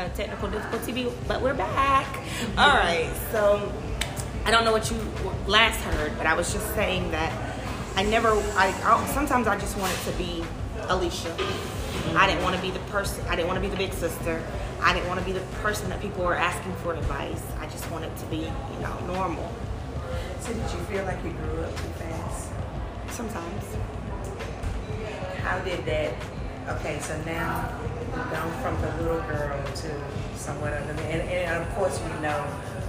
a technical difficulty, but we're back. All right, so I don't know what you last heard, but I was just saying that I never. I, I sometimes I just wanted to be Alicia. I didn't want to be the person. I didn't want to be the big sister. I didn't want to be the person that people were asking for advice. I just wanted to be, you know, normal. So did you feel like you grew up too fast? Sometimes. How did that? Okay, so now gone from the little girl to somewhat of the and, and of course we know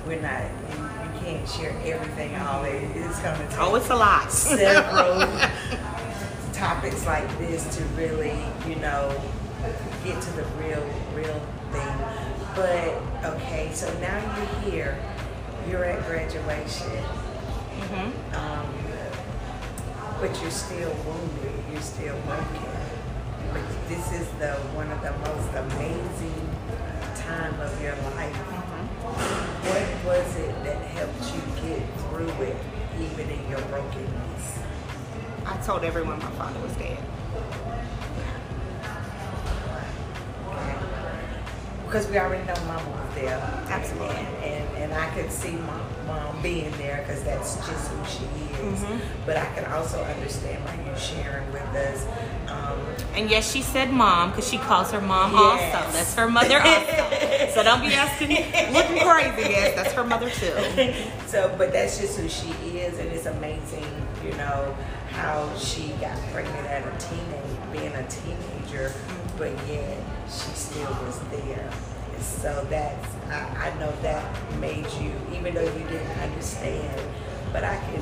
we're not. You, you can't share everything. All day. it is going to take. Oh, it's a lot. several topics like this to really, you know, get to the real, real thing. But okay, so now you're here. You're at graduation. hmm Um, but you're still wounded. You're still working. But this is the one of the most amazing time of your life. What was it that helped you get through it, even in your brokenness? I told everyone my father was dead. Because we already know Mama was there. Absolutely. And, and, and I could see mom, mom being there because that's just who she is. Mhm. But I can also understand why you're sharing with us. And yes, she said mom because she calls her mom Yes. also. That's her mother also. so don't be asking, me looking crazy. Yes, that's her mother too. so, but that's just who she is, and it's amazing, you know, how she got pregnant at a teenage, being a teenager, but yet she still was there. And so that's, I, I know that made you, even though you didn't understand, but I can,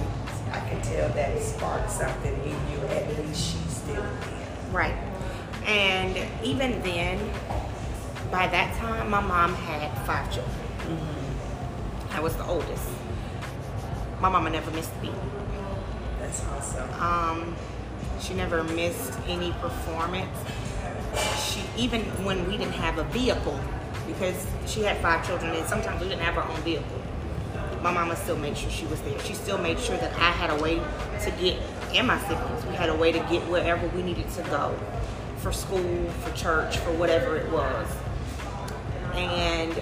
I can tell that it sparked something in you. At least she's still there. Right. And even then, by that time, my mom had five children. I was the oldest. My mama never missed a beat. That's awesome. Um, she never missed any performance. She even when we didn't have a vehicle, because she had five children, and sometimes we didn't have our own vehicle. My mama still made sure she was there. She still made sure that I had a way to get, and my siblings, we had a way to get wherever we needed to go, for school, for church, for whatever it was. And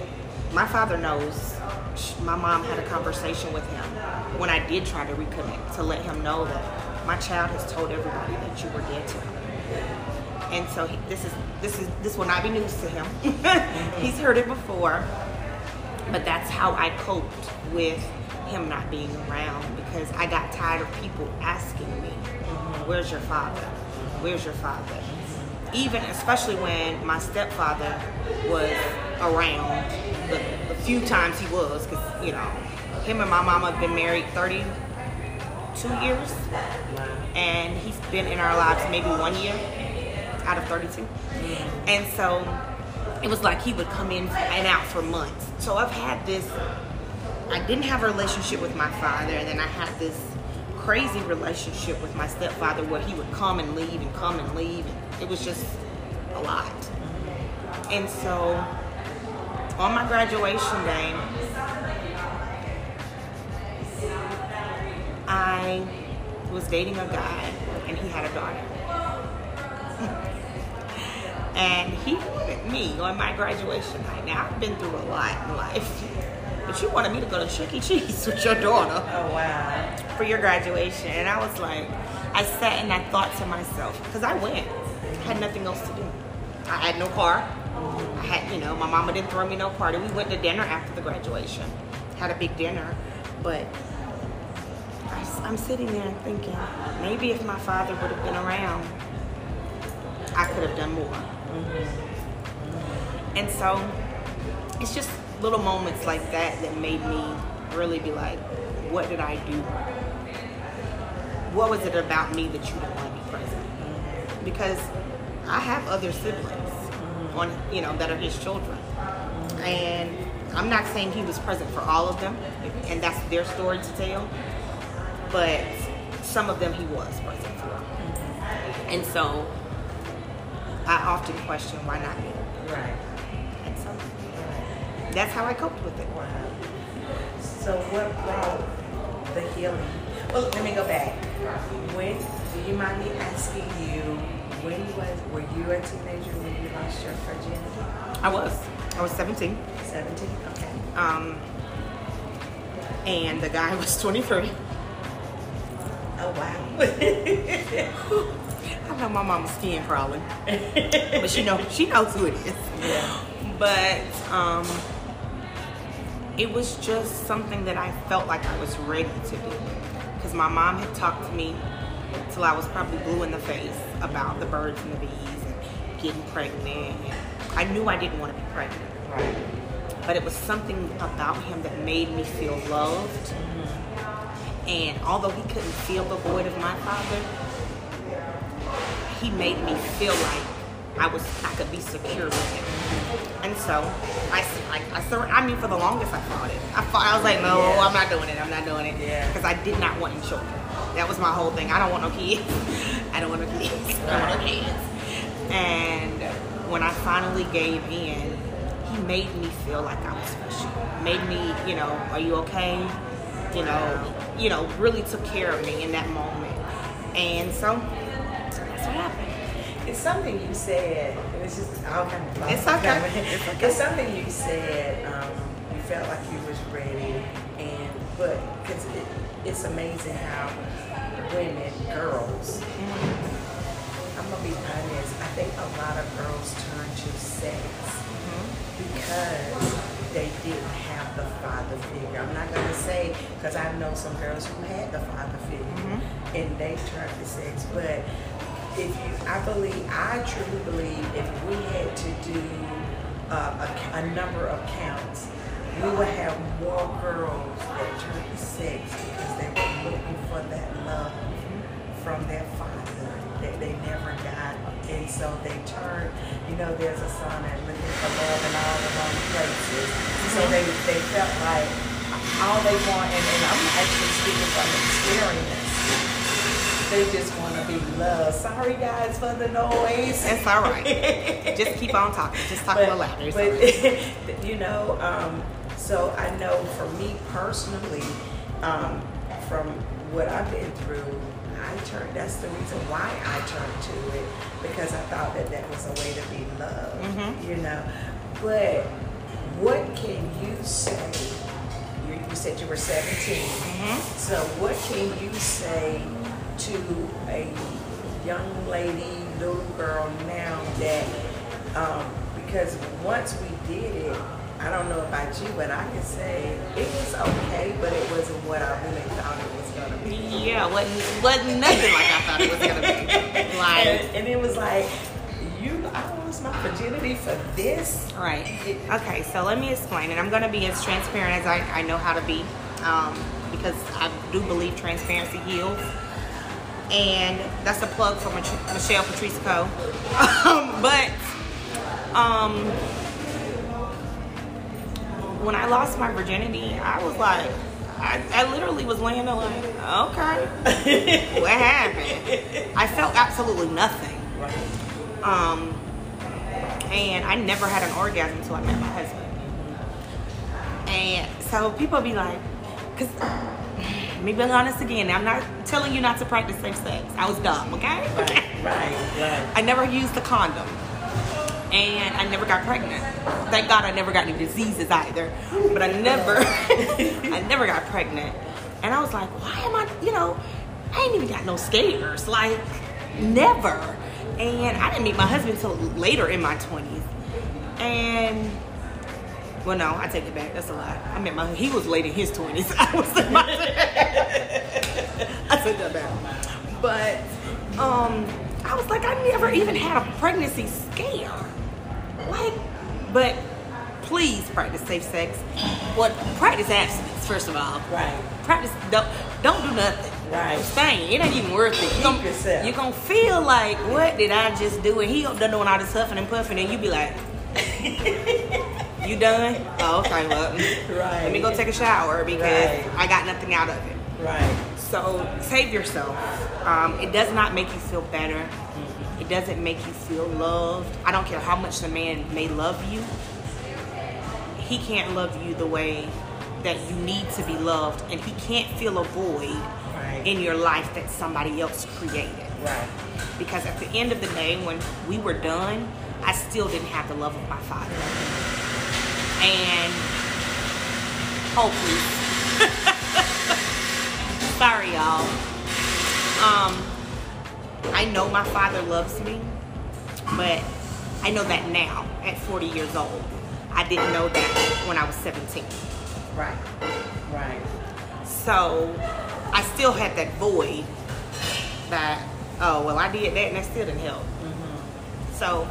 my father knows. My mom had a conversation with him when I did try to reconnect to let him know that my child has told everybody that you were dead to him. And so he, this is this is this will not be news to him. He's heard it before, but that's how I coped with him not being around because I got tired of people asking me, "Where's your father? Where's your father?" Even especially when my stepfather was around, the, the few times he was, because you know, him and my mama have been married 32 years, and he's been in our lives maybe one year out of 32. And so it was like he would come in and out for months. So I've had this, I didn't have a relationship with my father, and then I had this crazy relationship with my stepfather where he would come and leave and come and leave. And it was just a lot. And so on my graduation day, I was dating a guy and he had a daughter. And he wanted me on my graduation night. Now, I've been through a lot in life. But you wanted me to go to Chuck E. Cheese with your daughter Oh wow. for your graduation. And I was like, I sat and I thought to myself, because I went, had nothing else to do. I had no car. I had, you know, my mama didn't throw me no party. We went to dinner after the graduation, had a big dinner. But I, am sitting there thinking, maybe if my father would have been around, I could have done more. Mm-hmm. And so it's just little moments like that that made me really be like, what did I do? What was it about me that you didn't want to be present? Because I have other siblings mm-hmm. on, you know, that are his children. And I'm not saying he was present for all of them, and that's their story to tell, but some of them he was present for. Mm-hmm. And so I often question why not me? Right. And so that's how I coped with it. Wow. So what brought the healing? Well, let me go back. When do you mind me asking you? When was were you a teenager when you lost your virginity? I was. I was 17. 17. Okay. Um, and the guy was 23. Oh wow. I know my mama's skin crawling, but she know she knows who it is. yeah. But um, it was just something that I felt like I was ready to do because my mom had talked to me till I was probably blue in the face about the birds and the bees and getting pregnant. I knew I didn't want to be pregnant. Right. but it was something about him that made me feel loved. And although he couldn't feel the void of my father, he made me feel like I was I could be secure with him. And so I I, I, sur- I mean for the longest I fought it. I fought, I was like, no, Yeah. I'm not doing it. I'm not doing it. Yeah. Because I did not want any children. That was my whole thing. I don't want no kids. I don't want no kids. I don't want no kids. And when I finally gave in, he made me feel like I was special. Made me, you know, are you okay? You know, you know, really took care of me in that moment. And so happened. It's something you said. It's just all kind of. It's okay. It's okay. It's something you said. Um, you felt like you was ready, and but because it, it's amazing how women, girls. I'm gonna be honest. I think a lot of girls turn to sex because they didn't have the father figure. I'm not gonna say because I know some girls who had the father figure and they turned to sex, but if you, I believe, I truly believe, if we had to do uh, a, a number of counts, we would have more girls that turned to sex because they were looking for that love from their father that they never got. And so they turned, you know, there's a song that looking for love in all the wrong places. So they, they felt like all they want, and, and I'm actually speaking from experience, they just want to be loved. Sorry guys for the noise. It's all right. Just keep on talking. Just talk a little louder. It's all right. but you know, um, so I know for me personally, um, from what I've been through, I turned. That's the reason why I turned to it because I thought that that was a way to be loved. Mhm. You know, but what can you say? You, you said you were 17. Mhm. So what can you say to a young lady, little girl now that, um, because once we did it, I don't know about you, but I can say it was okay, but it wasn't what I really thought it was gonna be. Yeah, wasn't wasn't nothing like I thought it was gonna be. Like and, and it was like, you, I lost my virginity for this. Right. Okay, so let me explain, and I'm going to be as transparent as I, I know how to be, um, because I do believe transparency heals. And that's a plug for Michelle Patrice Co. um, but um, when I lost my virginity, I was like, I, I literally was laying there like, okay, what happened? I felt absolutely nothing. Um, and I never had an orgasm until I met my husband. And so people be like, because me be honest again, I'm not telling you not to practice safe sex. I was dumb, okay? Right, right, right. I never used the condom. And I never got pregnant. Thank God I never got any diseases either. But I never, I never got pregnant. And I was like, why am I, you know, I ain't even got no scares. Like, never. And I didn't meet my husband until later in my 20s. And, well, no, I take it back. That's a lie. I met my, he was late in his 20s. I was in my, I take that back. But, um, I was like, I never even had a pregnancy scare. What? But please practice safe sex. Well, practice abstinence, first of all. Right. Practice, don't, don't do nothing. Right. Staying. It ain't even worth it. You gonna, yourself. You're gonna feel like, what did I just do? And he done doing all this huffing and puffing, and you be like, you done? Oh, okay, well, Right. let me go take a shower because Right. I got nothing out of it. Right. So save yourself. Um, it does not make you feel better. It doesn't make you feel loved. I don't care how much the man may love you. He can't love you the way that you need to be loved, and he can't fill a void Right. in your life that somebody else created. Right. Because at the end of the day, when we were done, I still didn't have the love of my father. And hold please. Sorry, y'all. Um, I know my father loves me, but I know that now at 40 years old. I didn't know that when I was 17. Right. Right. So I still had that void that, oh, well, I did that and that still didn't help. So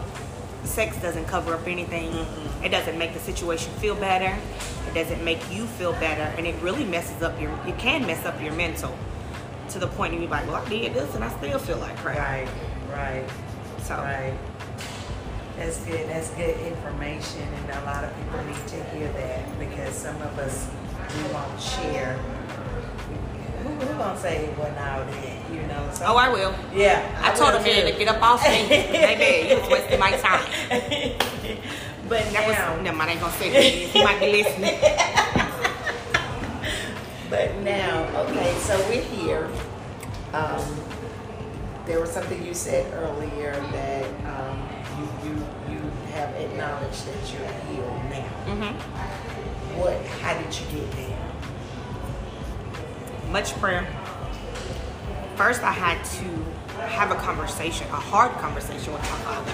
sex doesn't cover up anything. Mm-hmm. It doesn't make the situation feel better. It doesn't make you feel better. And it really messes up your, it can mess up your mental to the point you like, well, I did this and I still feel like crap. Right. Right. So, Right. That's good. That's good information, and a lot of people need to hear that because some of us we won't share. Who, gonna say what now then? You know. Some, oh, I will. yeah. I, told will a man to get up off me. Baby, you was wasting my time. But That now, was, never mind, I ain't gonna say that. He might be listening. but now, okay. So we're here. Um, there was something you said earlier that um, you you you have acknowledged that you're healed now. hmm What? How did you get there? Much prayer. First, I had to have a conversation, a hard conversation with my father.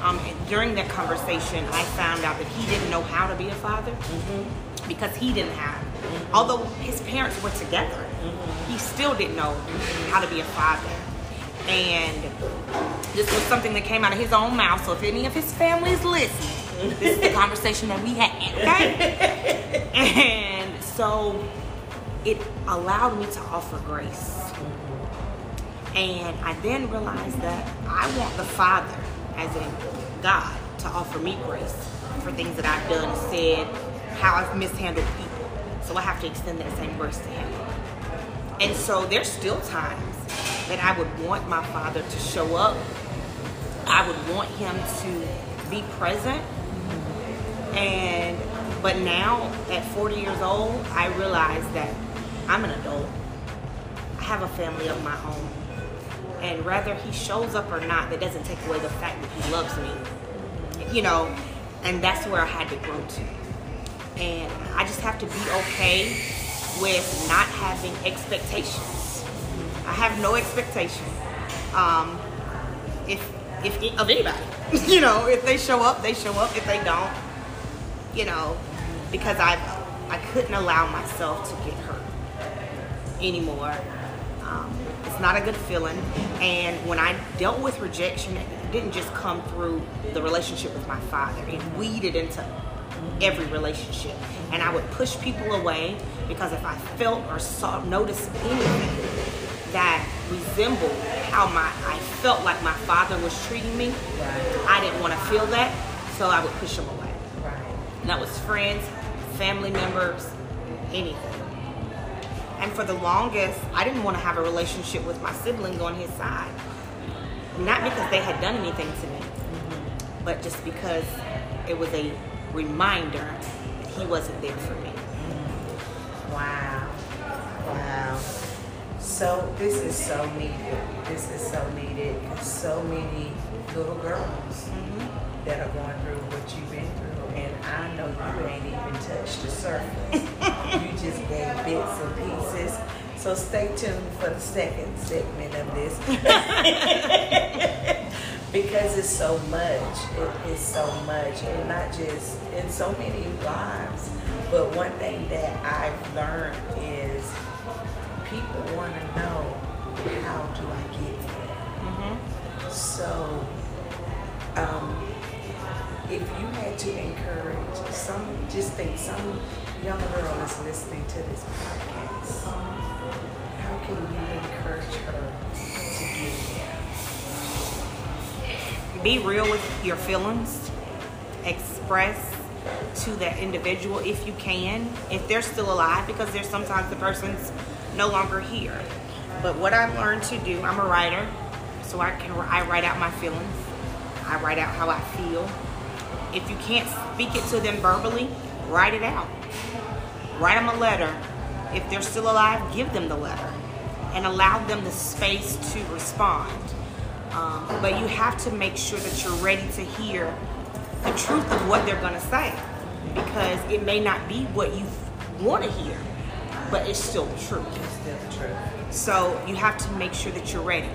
Um, and during that conversation, I found out that he didn't know how to be a father because he didn't have. Although his parents were together, he still didn't know how to be a father. And this was something that came out of his own mouth. So if any of his family is listening, this is the conversation that we had, okay? And so it allowed me to offer grace. And I then realized that I want the Father, as in God, to offer me grace for things that I've done, said, how I've mishandled people. So I have to extend that same grace to Him. And so there's still times that I would want my Father to show up. I would want Him to be present. And but now at 40 years old, I realize that I'm an adult. I have a family of my own. And whether he shows up or not, that doesn't take away the fact that he loves me. You know, and that's where I had to grow to. And I just have to be okay with not having expectations. I have no expectation. Um, if if of anybody, you know, if they show up, they show up. If they don't, you know, because I I couldn't allow myself to get hurt anymore. Um, it's not a good feeling. And when I dealt with rejection, it didn't just come through the relationship with my father. It weeded into every relationship. And I would push people away because if I felt or saw, noticed anything that resembled how my I felt like my father was treating me, Right. I didn't want to feel that, so I would push them away. Right. And that was friends, family members, anything. And for the longest, I didn't want to have a relationship with my siblings on his side. Not because they had done anything to me, but just because it was a reminder that he wasn't there for me. Wow. Wow. So this is so needed. This is so needed. So many little girls mm-hmm. that are going through what you've been through. And I know you ain't even touched the surface. you just gave bits and pieces. So stay tuned for the second segment of this. because it's so much. It is so much. And not just in so many lives. But one thing that I've learned is people want to know how do I get there? So, um, if you had to encourage some, just think some young girl is listening to this podcast, how can you encourage her to get there? Be real with your feelings. Express to that individual if you can, if they're still alive, because there's sometimes the person's no longer here. But what I've learned to do, I'm a writer, so I can I write out my feelings. I write out how I feel. If you can't speak it to them verbally, write it out. Write them a letter. If they're still alive, give them the letter and allow them the space to respond. Um, but you have to make sure that you're ready to hear the truth of what they're gonna say because it may not be what you want to hear, but it's still the truth. It's still true. So you have to make sure that you're ready.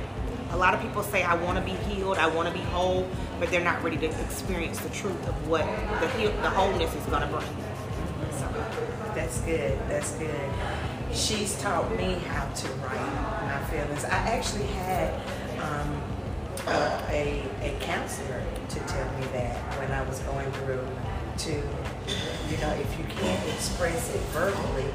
A lot of people say, I want to be healed, I want to be whole, but they're not ready to experience the truth of what the, heal- the wholeness is going to bring. So, That's good. That's good. She's taught me how to write my feelings. I actually had um, a, a, a counselor to tell me that when I was going through to, you know, if you can't express it verbally,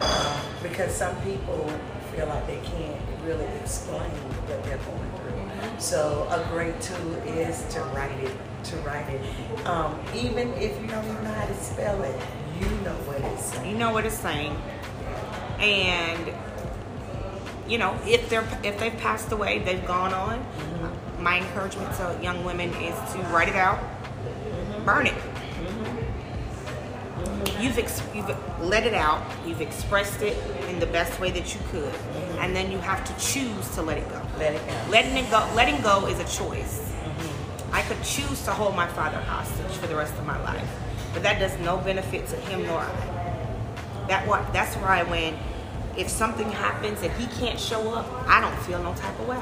um, because some people feel like they can't really explain what they're going through. So a great tool is to write it. To write it, um, even if you don't even know how to spell it, you know what it's saying. you know what it's saying. And, you know, if they're if they've passed away, they've gone on. My encouragement to young women is to write it out, burn it. You've, ex- you've let it out, you've expressed it in the best way that you could, mm-hmm. and then you have to choose to let it go. Let it go. Letting it go, letting go is a choice. Mm-hmm. I could choose to hold my father hostage for the rest of my life, but that does no benefit to him nor I. That what that's why when if something happens and he can't show up, I don't feel no type of way.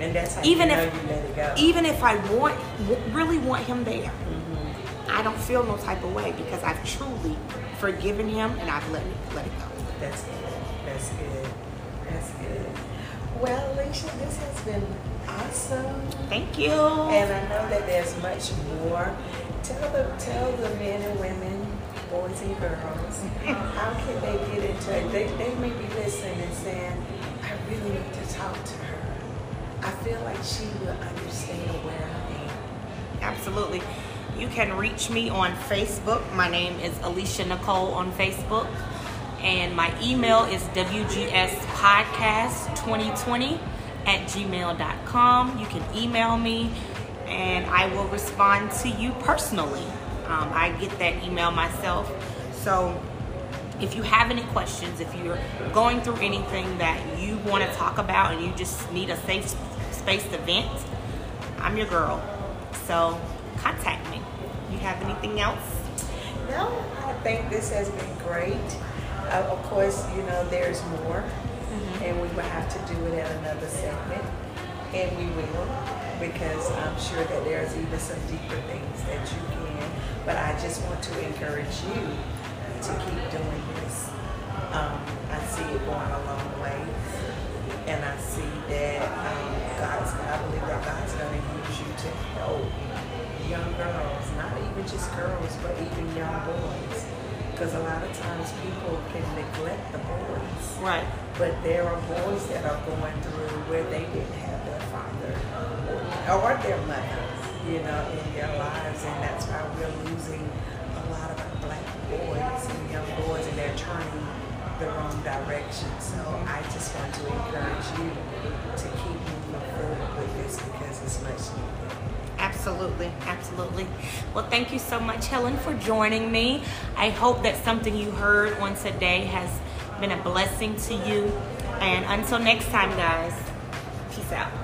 And that's how Even if you let it go. even if I want w- really want him there, I don't feel no type of way because I've truly forgiven him and I've let it let it go. That's good. That's good. That's good. Well, Alicia, this has been awesome. Thank you. And I know that there's much more. Tell the tell the men and women, boys and girls, how can they get into it? They, they may be listening and saying, I really need to talk to her. I feel like she will understand where I am. Absolutely. You can reach me on Facebook. My name is Alicia Nicole on Facebook. And my email is WGSPodcast2020 at gmail.com. You can email me and I will respond to you personally. Um, I get that email myself. So if you have any questions, if you're going through anything that you want to talk about and you just need a safe space to vent, I'm your girl. So contact me. You have anything else? No, I think this has been great. Uh, of course, you know, there's more, and we will have to do it at another segment, and we will, because I'm sure that there's even some deeper things that you can. But I just want to encourage you to keep doing this. Um, I see it going a long way, and I see that um, God's. I believe that God's going to use you to help young girls, not even just girls, but even young boys. Because a lot of times people can neglect the boys. Right. But there are boys that are going through where they didn't have their father or, their mother, you know, in their lives. And that's why we're losing the wrong direction. So I just want to encourage you to keep moving forward with this because it's much needed. Absolutely, absolutely. Well, thank you so much, Helen, for joining me. I hope that something you heard on today has been a blessing to you. And until next time, guys, peace out.